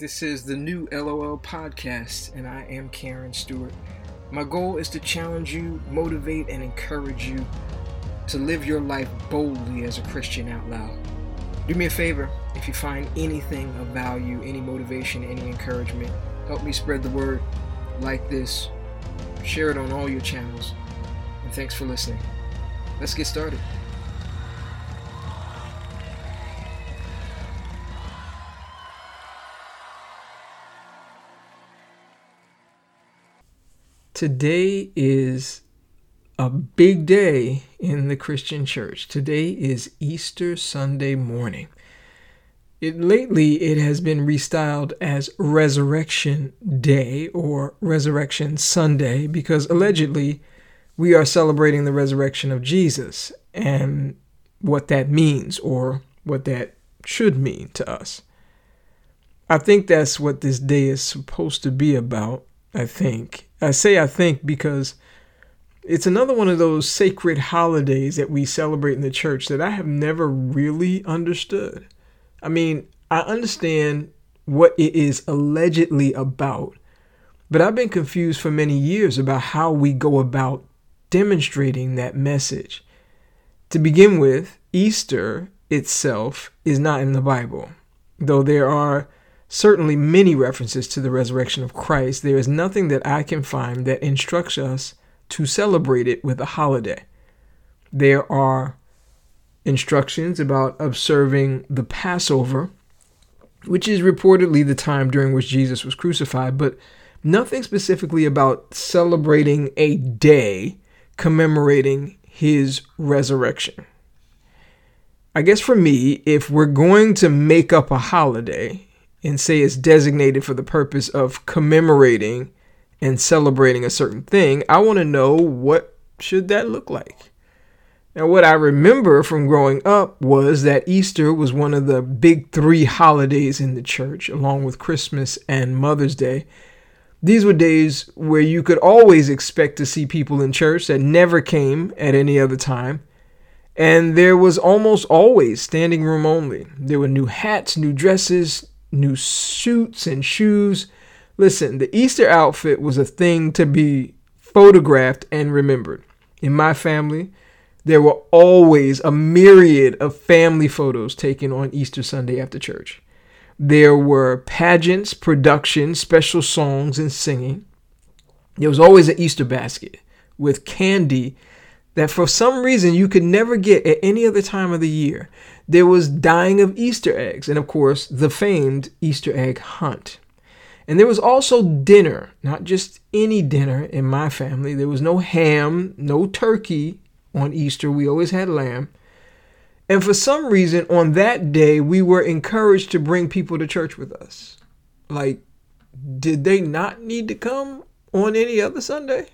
This is the new LOL podcast, and I am Karen Stewart. My goal is to challenge you, motivate, and encourage you to live your life boldly as a Christian out loud. Do me a favor if you find anything of value, any motivation, any encouragement, help me spread the word. Like this, share it on all your channels, and thanks for listening. Let's get started. Today is a big day in the Christian church. Today is Easter Sunday morning. It, lately, it has been restyled as Resurrection Day or Resurrection Sunday because allegedly we are celebrating the resurrection of Jesus and what that means or what that should mean to us. I think that's what this day is supposed to be about. I think. I say I think because it's another one of those sacred holidays that we celebrate in the church that I have never really understood. I mean, I understand what it is allegedly about, but I've been confused for many years about how we go about demonstrating that message. To begin with, Easter itself is not in the Bible, though there are certainly many references to the resurrection of Christ, there is nothing that I can find that instructs us to celebrate it with a holiday. There are instructions about observing the Passover, which is reportedly the time during which Jesus was crucified, but nothing specifically about celebrating a day commemorating his resurrection. I guess for me, if we're going to make up a holiday, and say it's designated for the purpose of commemorating and celebrating a certain thing, I want to know what should that look like. Now, what I remember from growing up was that Easter was one of the big three holidays in the church, along with Christmas and Mother's Day. These were days where you could always expect to see people in church that never came at any other time. And there was almost always standing room only. There were new hats, new dresses, new suits and shoes. Listen, the Easter outfit was a thing to be photographed and remembered. In my family, there were always a myriad of family photos taken on Easter Sunday after church. There were pageants, productions, special songs, and singing. There was always an Easter basket with candy that for some reason you could never get at any other time of the year. There was dyeing of Easter eggs, and of course, the famed Easter egg hunt. And there was also dinner, not just any dinner in my family. There was no ham, no turkey on Easter. We always had lamb. And for some reason, on that day, we were encouraged to bring people to church with us. Like, did they not need to come on any other Sunday?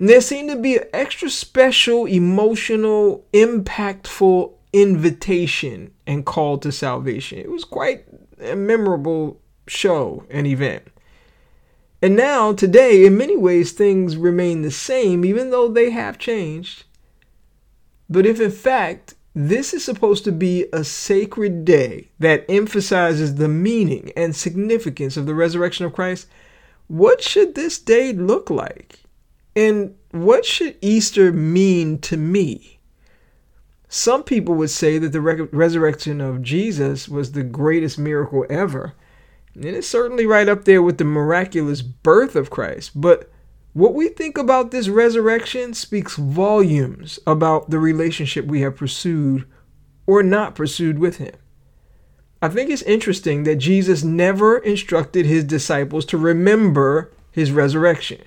And there seemed to be an extra special, emotional, impactful invitation and call to salvation. It was quite a memorable show and event. And now, today, in many ways, things remain the same, even though they have changed. But if in fact this is supposed to be a sacred day that emphasizes the meaning and significance of the resurrection of Christ, what should this day look like? And what should Easter mean to me? Some people would say that the re- resurrection of Jesus was the greatest miracle ever. And it's certainly right up there with the miraculous birth of Christ. But what we think about this resurrection speaks volumes about the relationship we have pursued or not pursued with Him. I think it's interesting that Jesus never instructed His disciples to remember His resurrection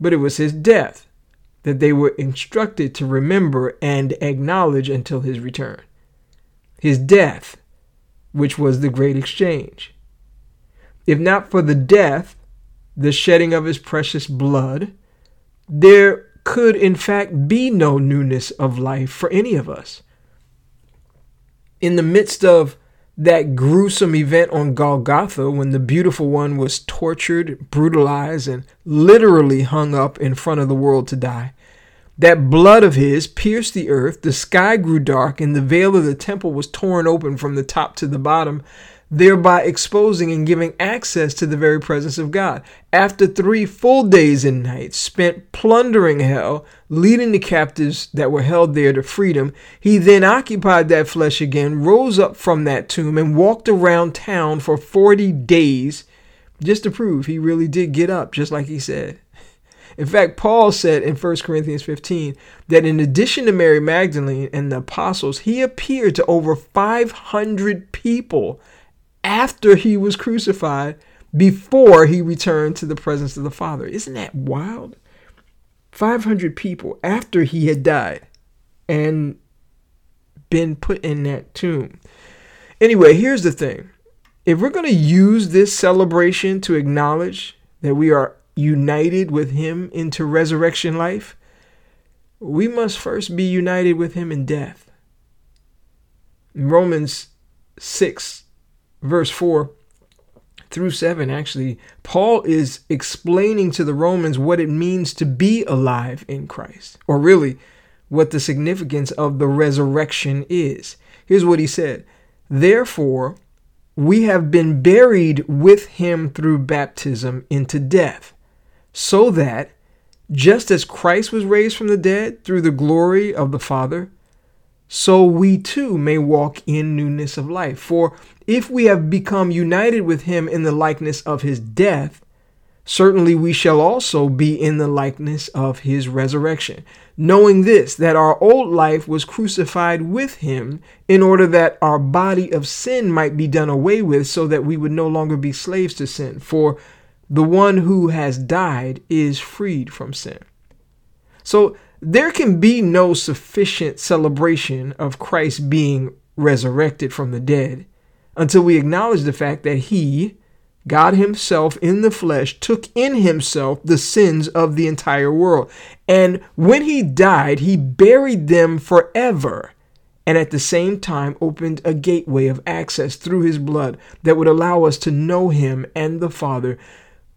but it was his death that they were instructed to remember and acknowledge until his return. His death, which was the great exchange. If not for the death, the shedding of his precious blood, there could in fact be no newness of life for any of us. In the midst of that gruesome event on Golgotha when the beautiful one was tortured, brutalized, and literally hung up in front of the world to die. That blood of his pierced the earth, the sky grew dark, and the veil of the temple was torn open from the top to the bottom. thereby exposing and giving access to the very presence of God. After three full days and nights spent plundering hell, leading the captives that were held there to freedom, he then occupied that flesh again, rose up from that tomb, and walked around town for 40 days just to prove he really did get up, just like he said. In fact, Paul said in 1 Corinthians 15 that in addition to Mary Magdalene and the apostles, he appeared to over 500 people after he was crucified before he returned to the presence of the Father. Isn't that wild? 500 people after he had died and been put in that tomb. Anyway, here's the thing. If we're going to use this celebration to acknowledge that we are united with him into resurrection life, we must first be united with him in death. Romans 6 verse 4 through 7, actually, Paul is explaining to the Romans what it means to be alive in Christ, or really what the significance of the resurrection is. Here's what he said Therefore, we have been buried with him through baptism into death, so that, just as Christ was raised from the dead through the glory of the Father, so we too may walk in newness of life. For if we have become united with him in the likeness of his death, certainly we shall also be in the likeness of his resurrection. Knowing this, that our old life was crucified with him in order that our body of sin might be done away with, so that we would no longer be slaves to sin. For the one who has died is freed from sin. So there can be no sufficient celebration of Christ being resurrected from the dead until we acknowledge the fact that He, God Himself in the flesh, took in Himself the sins of the entire world. And when He died, He buried them forever. And at the same time, opened a gateway of access through His blood that would allow us to know Him and the Father,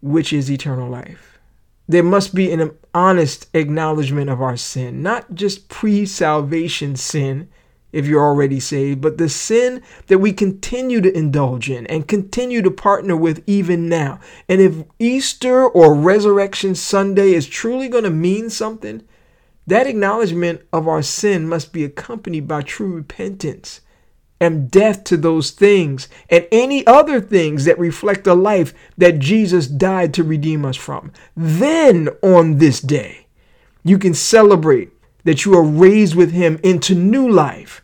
which is eternal life. There must be an honest acknowledgement of our sin, not just pre salvation sin if you're already saved, but the sin that we continue to indulge in and continue to partner with even now. And if Easter or Resurrection Sunday is truly going to mean something, that acknowledgement of our sin must be accompanied by true repentance and death to those things and any other things that reflect the life that Jesus died to redeem us from. Then on this day, you can celebrate that you are raised with him into new life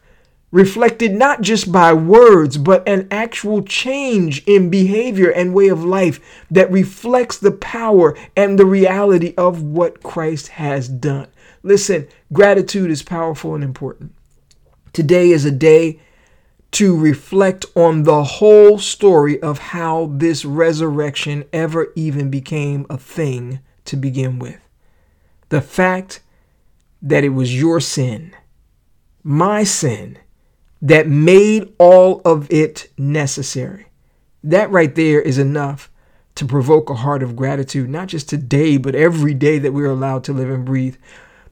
reflected not just by words, but an actual change in behavior and way of life that reflects the power and the reality of what Christ has done. Listen, gratitude is powerful and important. Today is a day to reflect on the whole story of how this resurrection ever even became a thing to begin with. The fact that it was your sin, my sin, that made all of it necessary. That right there is enough to provoke a heart of gratitude, not just today, but every day that we're allowed to live and breathe.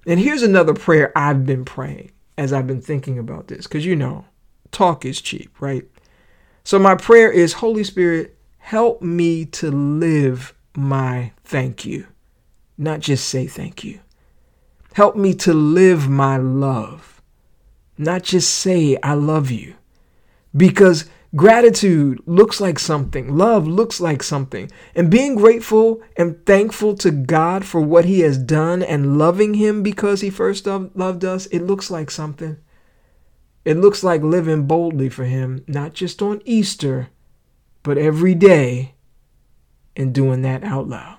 And here's another prayer I've been praying as I've been thinking about this, because you know, talk is cheap, right? So my prayer is Holy Spirit, help me to live my thank you, not just say thank you. Help me to live my love not just say, I love you. Because gratitude looks like something, love looks like something. And being grateful and thankful to God for what He has done and loving Him because He first loved us, it looks like something. It looks like living boldly for Him, not just on Easter, but every day, and doing that out loud.